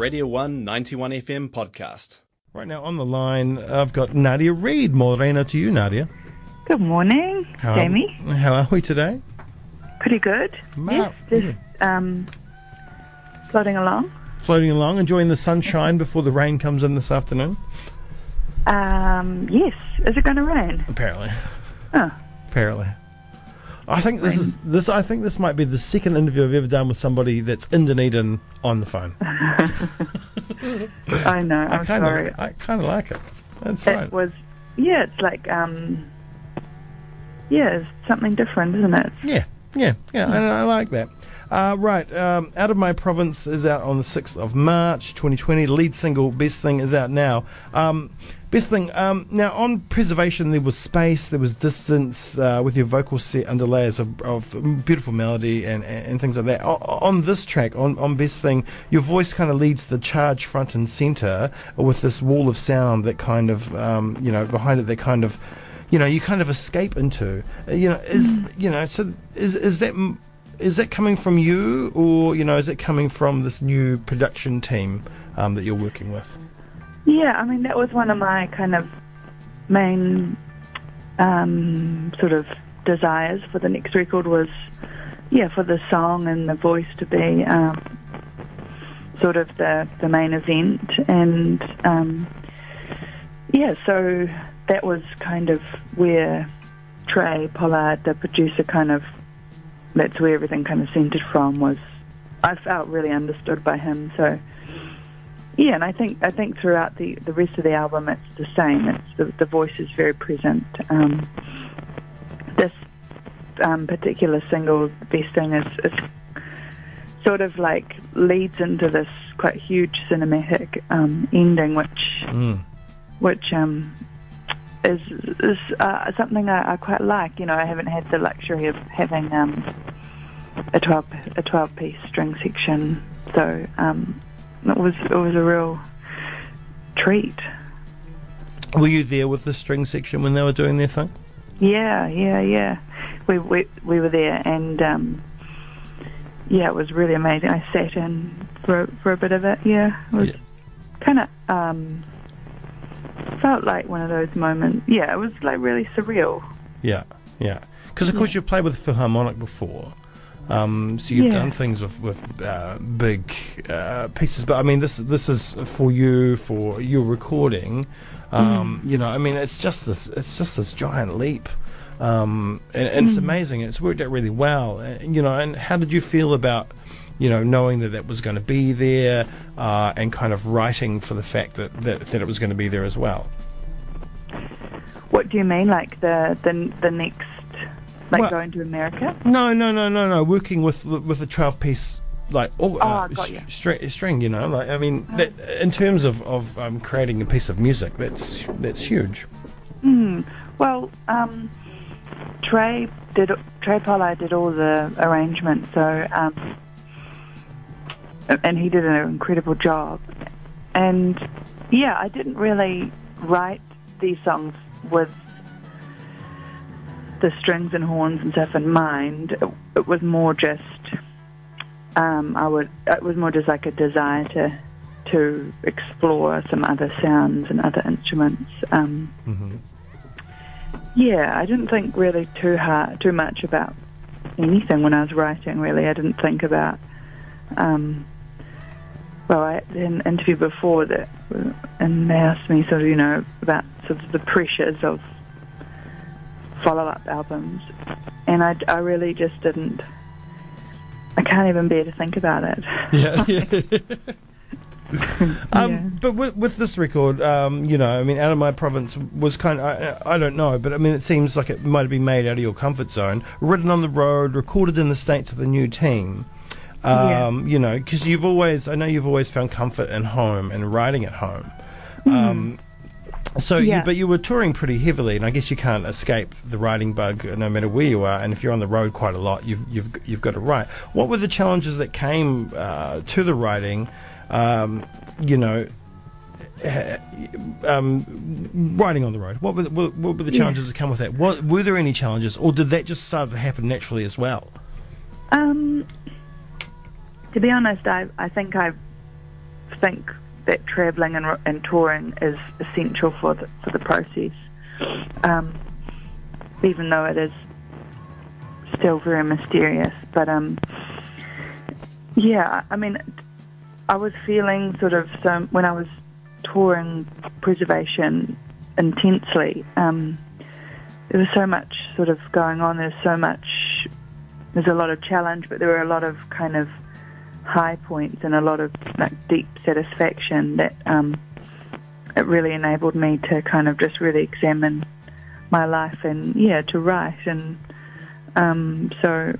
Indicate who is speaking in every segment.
Speaker 1: Radio 1 91 FM podcast.
Speaker 2: Right now on the line, I've got Nadia Reid. Morena to you, Nadia.
Speaker 3: Good morning,
Speaker 2: How
Speaker 3: Jamie.
Speaker 2: Are, how are we today?
Speaker 3: Pretty good.
Speaker 2: Ma-
Speaker 3: yes, just um, floating along.
Speaker 2: Floating along, enjoying the sunshine before the rain comes in this afternoon.
Speaker 3: Um, yes. Is it going to rain?
Speaker 2: Apparently,
Speaker 3: Oh,
Speaker 2: apparently. I think this is this. I think this might be the second interview I've ever done with somebody that's in Dunedin on the phone.
Speaker 3: I know.
Speaker 2: I
Speaker 3: I'm
Speaker 2: kind
Speaker 3: sorry.
Speaker 2: of, I kind of like it. That's.
Speaker 3: It was. Yeah, it's like um. Yeah, it's something different, isn't it?
Speaker 2: Yeah, yeah, yeah. I, I like that. Uh, right, um, Out of My Province is out on the 6th of March 2020. The lead single, Best Thing, is out now. Um, best Thing, um, now on Preservation, there was space, there was distance uh, with your vocal set under layers of, of beautiful melody and, and, and things like that. O- on this track, on, on Best Thing, your voice kind of leads the charge front and centre with this wall of sound that kind of, um, you know, behind it, that kind of you know you kind of escape into Uh, you know is you know so is is that is that coming from you or you know is it coming from this new production team um, that you're working with?
Speaker 3: Yeah, I mean that was one of my kind of main um, sort of desires for the next record was, yeah, for the song and the voice to be um, sort of the the main event, and um, yeah, so that was kind of where Trey Pollard, the producer, kind of that's where everything kind of centered from was. I felt really understood by him, so yeah, and I think I think throughout the, the rest of the album it's the same. It's the, the voice is very present. Um, this um, particular single, "Best Thing," is, is sort of like leads into this quite huge cinematic um, ending, which
Speaker 2: mm.
Speaker 3: which um, is is uh, something I, I quite like. You know, I haven't had the luxury of having um, a twelve a twelve piece string section, so um, it was it was a real treat.
Speaker 2: were you there with the string section when they were doing their thing
Speaker 3: Yeah, yeah, yeah. We we we were there, and um, yeah, it was really amazing. I sat in for for a bit of it. Yeah, it was
Speaker 2: Yeah.
Speaker 3: kind of um, felt like one of those moments. Yeah, it was like really surreal.
Speaker 2: yeah yeah because of course you've played with the Philharmonic before um, so you've
Speaker 3: Yeah.
Speaker 2: done things with with uh, big uh, pieces, but I mean this this is for you for your recording. Um, You know, I mean it's just this it's just this giant leap, um, and, and it's amazing. It's worked out really well. Uh, you know, and how did you feel about you know knowing that that was going to be there uh, and kind of writing for the fact that, that that it was going to be there as well?
Speaker 3: What do you mean, like the the the next, like
Speaker 2: Well-
Speaker 3: going to America?
Speaker 2: No, no, no, no, no. Working with with a twelve piece like oh, uh,
Speaker 3: Oh, you.
Speaker 2: string, string, you know, like I mean, that, in terms of of um, creating a piece of music, that's that's huge.
Speaker 3: Hmm. Well, um, Trey did Trey Pollard did all the arrangements, so um, and he did an incredible job. And yeah, I didn't really write these songs with the strings and horns and stuff in mind. It, it was more just um, I would it was more just like a desire to to explore some other sounds and other instruments. Um,
Speaker 2: hmm
Speaker 3: yeah, I didn't think really too hard, too much about anything when I was writing. Really, I didn't think about. Um, well, I had an interview before that, and they asked me sort of, you know, about sort of the pressures of follow-up albums, and I, I really just didn't. I can't even bear to think about it.
Speaker 2: Yeah, yeah. Um,
Speaker 3: Yeah.
Speaker 2: But with, with this record, um, you know, I mean, out of my province was kind of, I, I don't know, but I mean, it seems like it might have been made out of your comfort zone, written on the road, recorded in the States with a new team. Um, You know, because you've always, I know you've always found comfort in home and writing at home. Um, so, you, but you were touring pretty heavily, and I guess you can't escape the writing bug no matter where you are. And if you're on the road quite a lot, you've you've you've got to write. What were the challenges that came uh, to the writing? Um, you know, uh, um, riding on the road. What were the, what, what were the
Speaker 3: Yeah.
Speaker 2: challenges that come with that? What, were there any challenges, or did that just start to happen naturally as well?
Speaker 3: Um, to be honest, I I think I've think that traveling and, and touring is essential for the for the process, um, even though it is still very mysterious. But um, yeah, I mean, I was feeling sort of so when I was touring preservation intensely. Um, there was so much sort of going on. There's so much. There's a lot of challenge, but there were a lot of kind of high points and a lot of like deep satisfaction that um, it really enabled me to kind of just really examine my life and yeah to write and um, so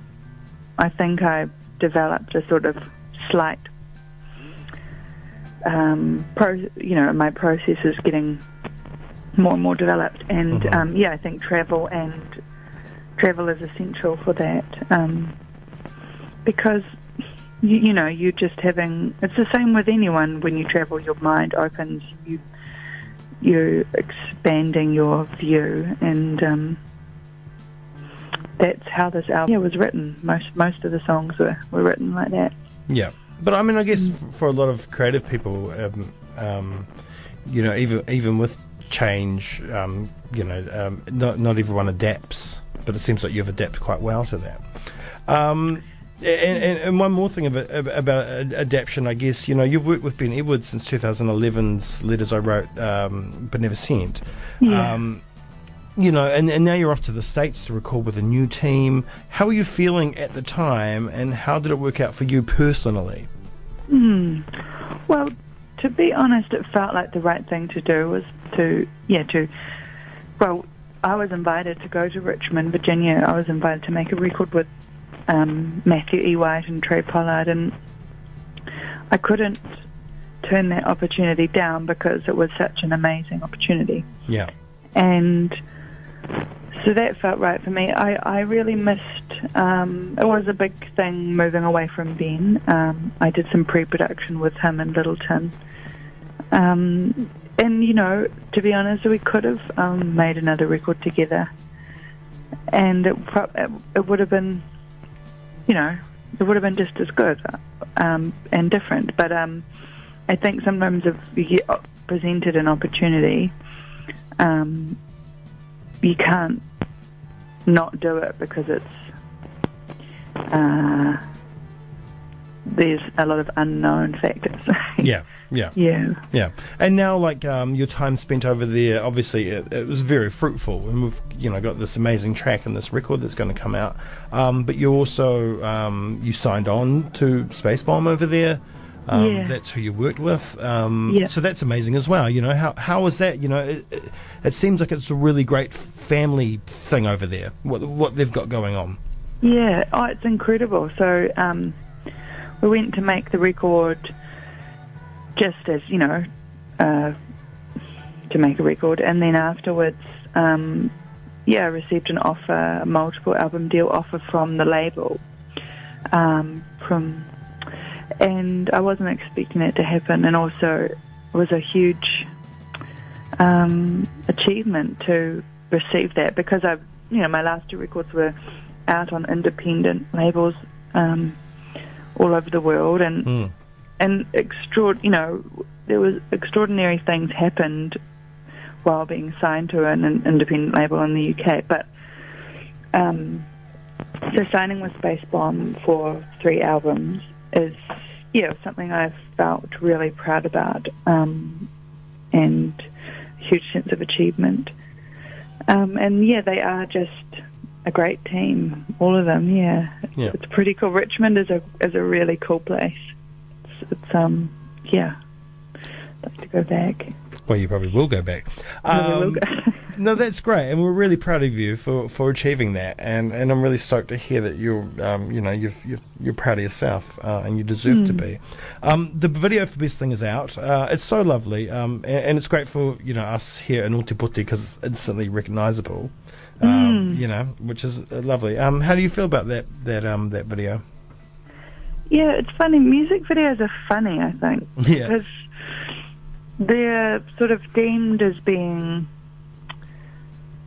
Speaker 3: I think I developed a sort of slight um, pro, you know my process is getting more and more developed and
Speaker 2: Mhm.
Speaker 3: um, yeah I think travel and travel is essential for that um, because you, you know you're just having it's the same with anyone when you travel your mind opens you you're expanding your view and um, that's how this album was written. Most most of the songs were, were written like that.
Speaker 2: Yeah, but I mean, I guess for a lot of creative people, um, um, you know, even even with change, um, you know, um, not not everyone adapts, but it seems like you've adapted quite well to that. And, and, one more thing about, about ad- adaptation, I guess, you know, you've worked with Ben Edwards since 2011's Letters I Wrote um, But Never Sent.
Speaker 3: Yeah.
Speaker 2: Um, you know, and, and now you're off to the States to record with a new team. How were you feeling at the time, and how did it work out for you personally?
Speaker 3: Hmm. Well, to be honest, it felt like the right thing to do was to, yeah, to, well, I was invited to go to Richmond, Virginia. I was invited to make a record with um, Matthew E. White and Trey Pollard, and I couldn't turn that opportunity down because it was such an amazing opportunity
Speaker 2: Yeah.
Speaker 3: and so that felt right for me. I, I really missed. Um, it was a big thing moving away from Ben. Um, I did some pre-production with him in Lyttelton, um, and you know, to be honest, we could have um, made another record together, and it, pro- it, it would have been, you know, it would have been just as good um, and different. But um, I think sometimes if you get presented an opportunity. Um, you can't not do it because it's uh, there's a lot of unknown factors.
Speaker 2: Yeah. Yeah.
Speaker 3: yeah.
Speaker 2: Yeah, and now like um, your time spent over there, obviously it, it was very fruitful, and we've you know got this amazing track and this record that's going to come out. Um, but you also um, you signed on to Spacebomb over there. Um,
Speaker 3: Yeah.
Speaker 2: That's who you worked with. Um,
Speaker 3: Yeah.
Speaker 2: So that's amazing as well. You know how how was that? You know, it, it, it seems like it's a really great family thing over there. What what they've got going on.
Speaker 3: Yeah, oh, it's incredible. So um, we went to make the record just as, you know, uh, to make a record. And then afterwards, um, yeah, I received an offer, a multiple album deal offer from the label. Um, from, and I wasn't expecting it to happen. And also, it was a huge um, achievement to receive that because I, you know, my last two records were out on independent labels um, all over the world, and
Speaker 2: Mm.
Speaker 3: and extraord, you know, there was extraordinary things happened while being signed to an, an independent label in the UK. But um, so signing with Spacebomb for three albums is yeah something I've felt really proud about um, and a huge sense of achievement. Um, and yeah, they are just a great team, all of them. Yeah,
Speaker 2: Yeah.
Speaker 3: it's pretty cool. Richmond is a is a really cool place. It's, it's um yeah, I'd like to go back.
Speaker 2: Well, you probably will go back. Um,
Speaker 3: go.
Speaker 2: No, that's great, and we're really proud of you for, for achieving that, and, and I'm really stoked to hear that you're um, you know you've, you've you're proud of yourself, uh, and you deserve to be. Um, the video for Best Thing is out. Uh, it's so lovely, um, and, and it's great for you know us here in Otepoti because it's instantly recognisable. Um, You know, which is uh, lovely. Um, how do you feel about that that um that video?
Speaker 3: Yeah, it's funny. Music videos are funny, I think,
Speaker 2: Yeah.
Speaker 3: because they're sort of deemed as being,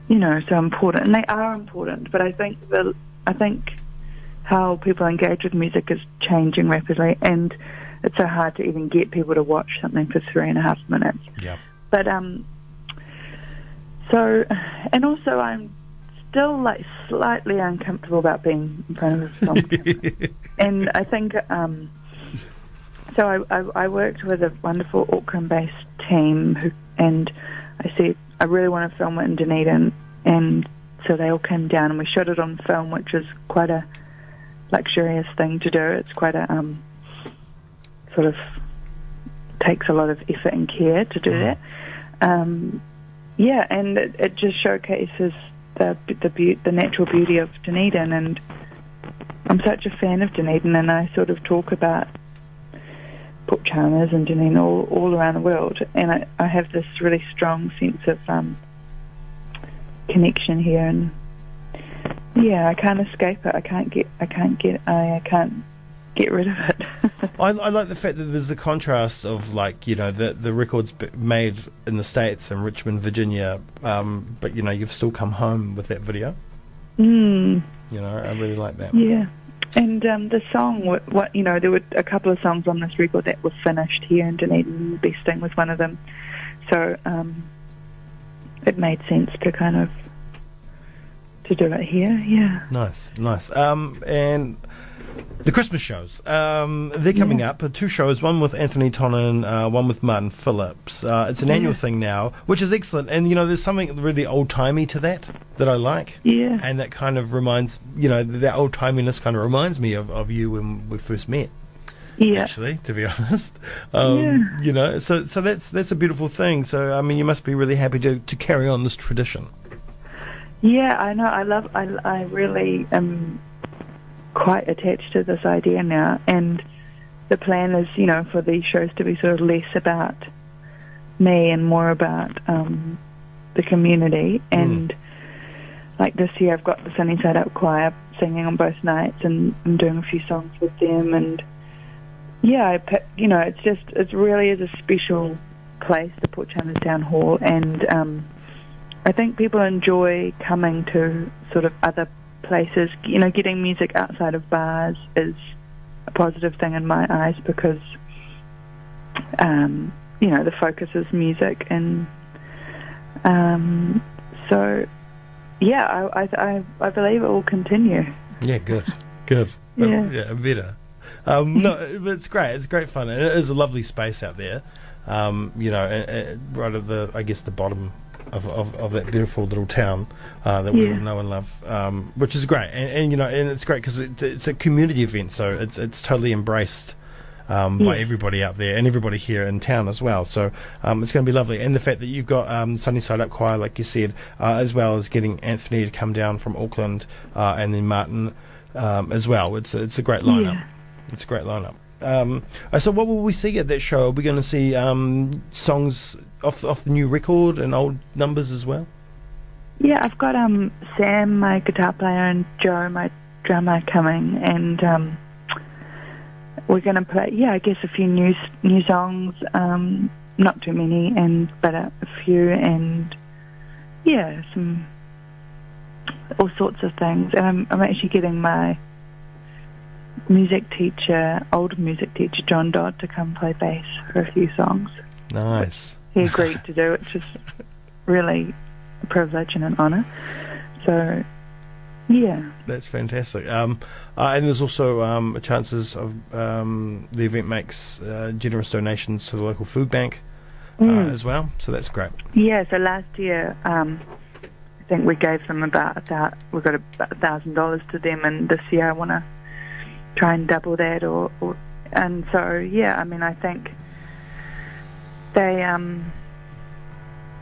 Speaker 3: you know, so important, and they are important. But I think the I think how people engage with music is changing rapidly, and it's so hard to even get people to watch something for three and a half minutes.
Speaker 2: Yeah.
Speaker 3: But um, so, and also I'm still like slightly uncomfortable about being in front of a film camera. and I think um, so. I, I I worked with a wonderful Auckland-based team who, and I said I really want to film it in Dunedin, and so they all came down and we shot it on film, which is quite a luxurious thing to do. It's quite a um, sort of takes a lot of effort and care to do that. Um, yeah, and it, it just showcases the the, be- the natural beauty of Dunedin, and I'm such a fan of Dunedin, and I sort of talk about Port Chalmers and Dunedin all, all around the world, and I, I have this really strong sense of um, connection here, and yeah, I can't escape it. I can't get, I can't get, I, I can't get rid of it.
Speaker 2: I, I like the fact that there's a contrast of like you know the the records made in the states in Richmond, Virginia, um, but you know you've still come home with that video.
Speaker 3: mm.
Speaker 2: You know, I really like that.
Speaker 3: Yeah. And um, the song, what, what you know, there were a couple of songs on this record that were finished here in Dunedin. Best Thing was one of them, so um, it made sense to kind of to do it here. Yeah.
Speaker 2: Nice, nice. Um, and the Christmas shows, um, they're coming
Speaker 3: Yeah.
Speaker 2: up. Uh, Two shows, one with Anthonie Tonnon, uh, one with Martin Phillips. Uh, it's an
Speaker 3: Yeah.
Speaker 2: annual thing now, which is excellent. And you know, there's something really old timey to that that I like.
Speaker 3: Yeah.
Speaker 2: And that kind of reminds, you know, that old timiness kind of reminds me of, of you when we first met.
Speaker 3: Yeah.
Speaker 2: Actually, to be honest, um,
Speaker 3: Yeah.
Speaker 2: you know, so so that's that's a beautiful thing. So I mean, you must be really happy to to carry on this tradition.
Speaker 3: Yeah, I know. I love. I I really am quite attached to this idea now, and the plan is, you know, for these shows to be sort of less about me and more about um, the community. And like this year, I've got the Sunny Side Up Choir singing on both nights, and I'm doing a few songs with them. And yeah, I you know, it's just it really is a special place, the Port Town Hall, and um, I think people enjoy coming to sort of other places. You know, getting music outside of bars is a positive thing in my eyes because, um, you know, the focus is music, and um, so yeah, I, I I I believe it will continue.
Speaker 2: Yeah, good, good.
Speaker 3: Yeah.
Speaker 2: yeah, better. Um, no, but it's great. It's great fun, and it is a lovely space out there. Um, you know, right at the, I guess, the bottom of, of, of that beautiful little town uh, that we
Speaker 3: Yeah.
Speaker 2: all know and love, um, which is great. And, and you know, and it's great because it, it's a community event, so it's it's totally embraced. Um, by everybody out there and everybody here in town as well, so um, it's going to be lovely. And the fact that you've got um, Sunny Side Up Choir, like you said, uh, as well as getting Anthonie to come down from Auckland, uh, and then Martin um, as well. It's a, it's a great lineup.
Speaker 3: Yeah.
Speaker 2: It's a great lineup. Um, so what will we see at that show? Are we going to see um, songs off off the new record and old numbers as well?
Speaker 3: Yeah, I've got um Sam, my guitar player, and Joe, my drummer, coming, and um, we're going to play. Yeah, I guess a few new new songs. Um, not too many, and but a, a few, and yeah, some all sorts of things. And I'm I'm actually getting my music teacher, old music teacher John Dodd, to come play bass for a few songs
Speaker 2: Nice.
Speaker 3: He agreed to do, which is really a privilege and an honour. So, yeah,
Speaker 2: That's fantastic. Um, uh, and there's also um, chances of um, the event makes uh, generous donations to the local food bank uh,
Speaker 3: Mm.
Speaker 2: as well. So that's great.
Speaker 3: yeah. So last year, um, I think we gave them about a we got about a thousand dollars to them, and this year I want to try and double that, or, or and so yeah. I mean, I think they um,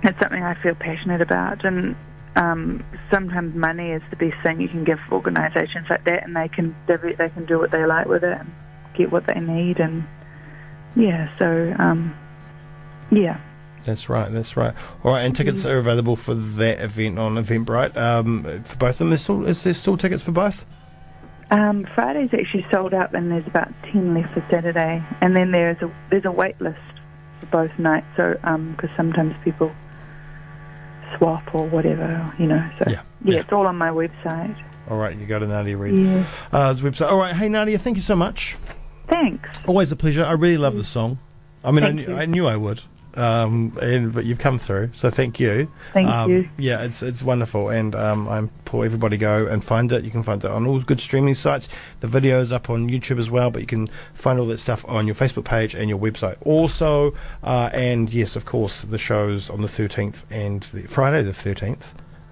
Speaker 3: it's something I feel passionate about, and um, sometimes money is the best thing you can give organisations like that, and they can they, can do what they like with it and get what they need, and yeah. So um, yeah.
Speaker 2: That's right. That's right. All right. And tickets are available for that event on Eventbrite. Um, for both of them, there's still, is there still tickets for both?
Speaker 3: Um, Friday's actually sold out, and there's about ten left for Saturday. And then there's a there's a wait list for both nights. So because sometimes people swap or whatever, you know. So
Speaker 2: Yeah, yeah.
Speaker 3: it's all on my website.
Speaker 2: All right. You go to Nadia Reid.
Speaker 3: Yeah.
Speaker 2: Uh, website. All right. Hey, Nadia, thank you so much.
Speaker 3: Thanks.
Speaker 2: Always a pleasure. I really love the song. I mean, I knew. I knew I would, um, and but you've come through, so thank you.
Speaker 3: Thank
Speaker 2: um,
Speaker 3: you.
Speaker 2: Yeah, it's it's wonderful, and um, I'm for everybody go and find it. You can find it on all good streaming sites. The video is up on YouTube as well, but you can find all that stuff on your Facebook page and your website also. Uh, and yes, of course, the shows on the 13th and the, Friday the 13th.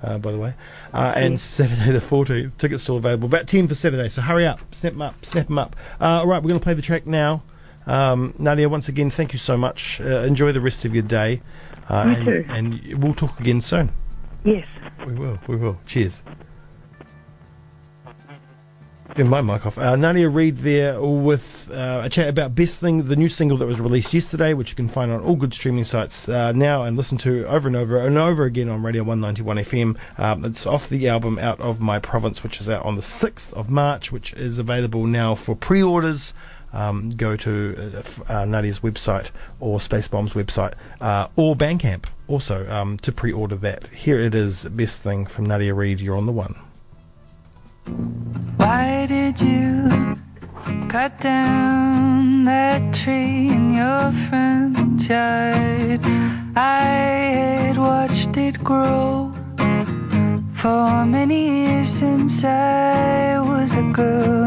Speaker 2: Uh, by the way, uh, and Saturday the 14th. Tickets still available. About 10 for Saturday, so hurry up, snap them up, snap them up. Uh, all right, we're going to play the track now. Um, Nadia, once again, thank you so much. Uh, enjoy the rest of your day. Uh,
Speaker 3: You
Speaker 2: and,
Speaker 3: too.
Speaker 2: and we'll talk again soon.
Speaker 3: Yes.
Speaker 2: We will, we will. Cheers. Get my mic off. Uh, Nadia Reid there with uh, a chat about Best Thing, the new single that was released yesterday, which you can find on all good streaming sites uh, now and listen to over and over and over again on Radio 191 FM. Um, it's off the album Out of My Province, which is out on the 6th of March, which is available now for pre orders. Um, go to uh, uh, Nadia's website or Spacebomb's website uh, or Bandcamp also um, to pre order that. Here it is Best Thing from Nadia Reid. You're on the one.
Speaker 4: Why did you cut down that tree in your front yard? I had watched it grow for many years since I was a girl,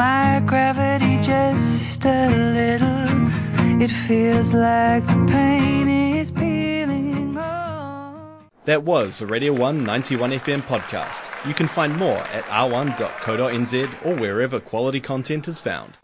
Speaker 4: my gravity just a little. It feels like the pain is peeling off.
Speaker 1: That was a Radio 1 91 FM podcast. You can find more at r1.co.nz or wherever quality content is found.